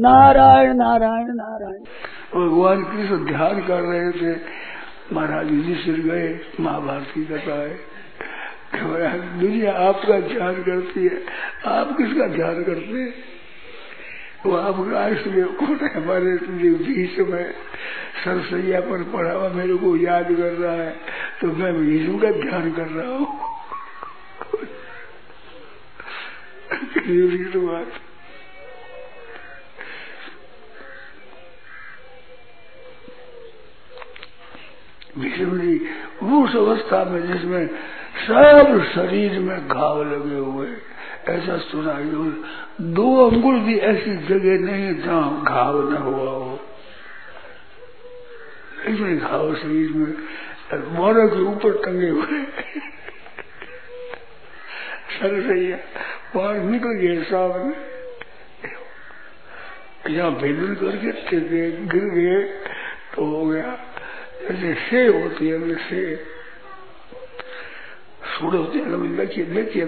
नारायण नारायण नारायण। भगवान कृष्ण ध्यान कर रहे थे। महाराज सिर गए महाभारत की कथा है दुनिया आपका ध्यान करती है। आप किसका ध्यान करते हैं? वो आप राष्ट्र में कौन है, हमारे बीच में। सरसैया पर पढ़ा हुआ मेरे को याद कर रहा है तो मैं विष्णु का ध्यान कर रहा हूँ। तो बात जी उस अवस्था में जिसमें सब शरीर में घाव लगे हुए, ऐसा सुना दो अंगुल भी ऐसी जगह नहीं जहाँ घाव न हुआ हो। ऐसे घाव शरीर में मोर के ऊपर टंगे हुए। सर सही है, बाहर निकल गए सामने यहाँ भेदन करके गिर गए तो हो गया। जैसे होती है से सूढ़ होती है देखिए देखिए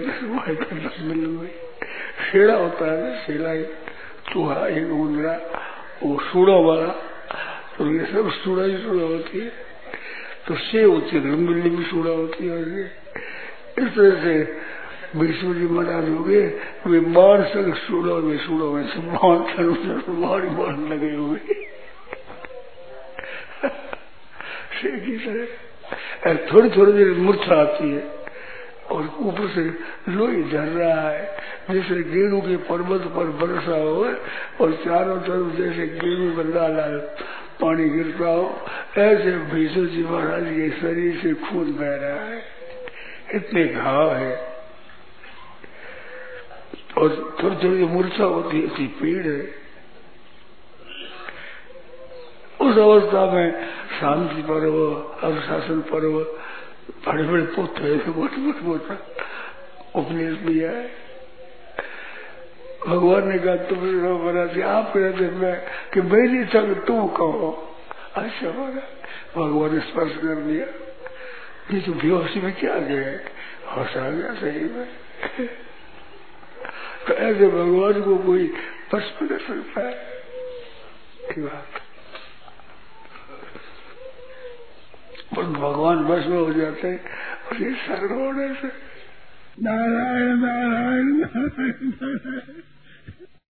शेड़ा होता है शेला चूहा, एक उंदरा वो सूढ़ो वाला। तो ये सब सूढ़ा ही सूढ़ा होती है। तो से होती है रंगबिल्ली भी सूढ़ा होती है इस तरह से विष्णु जी महाराज हो गए, वे बाढ़ सक सूढ़ो में सूढ़ो में सब बाढ़ बाढ़ लगे हुए। से की तरह। थोड़ी थोड़ी देर मूर्छा आती है। और ऊपर से लोही झर रहा है। जैसे गेहूँ के पर्वत पर बरसा हो और चारों तरफ़ जैसे गेहूँ का लाल लाल पानी गिरता हो, ऐसे भीषण जी महाराज के शरीर से खून बह रहा है। इतने घाव है। और थोड़ी थोड़ी मूर्छा होती है पीड़ है। उस अवस्था में शांति पर्व, अनुशासन पर्व बड़े बड़े मोटे मोटा उपदेश दिया है। भगवान ने कहा तुम महाराज आप कहते मैं कि मेरी संग तुम कहो। अच्छा बोला भगवान ने स्पर्श कर दिया। ये तो बेहोशी में क्या गए होश आ गया, सही में। तो ऐसे भगवान को कोई स्पर्श कर सकता है बात? पर भगवान बस में हो जाते हैं और ये शरण होने से नारायण नारायण नारायण नारायण।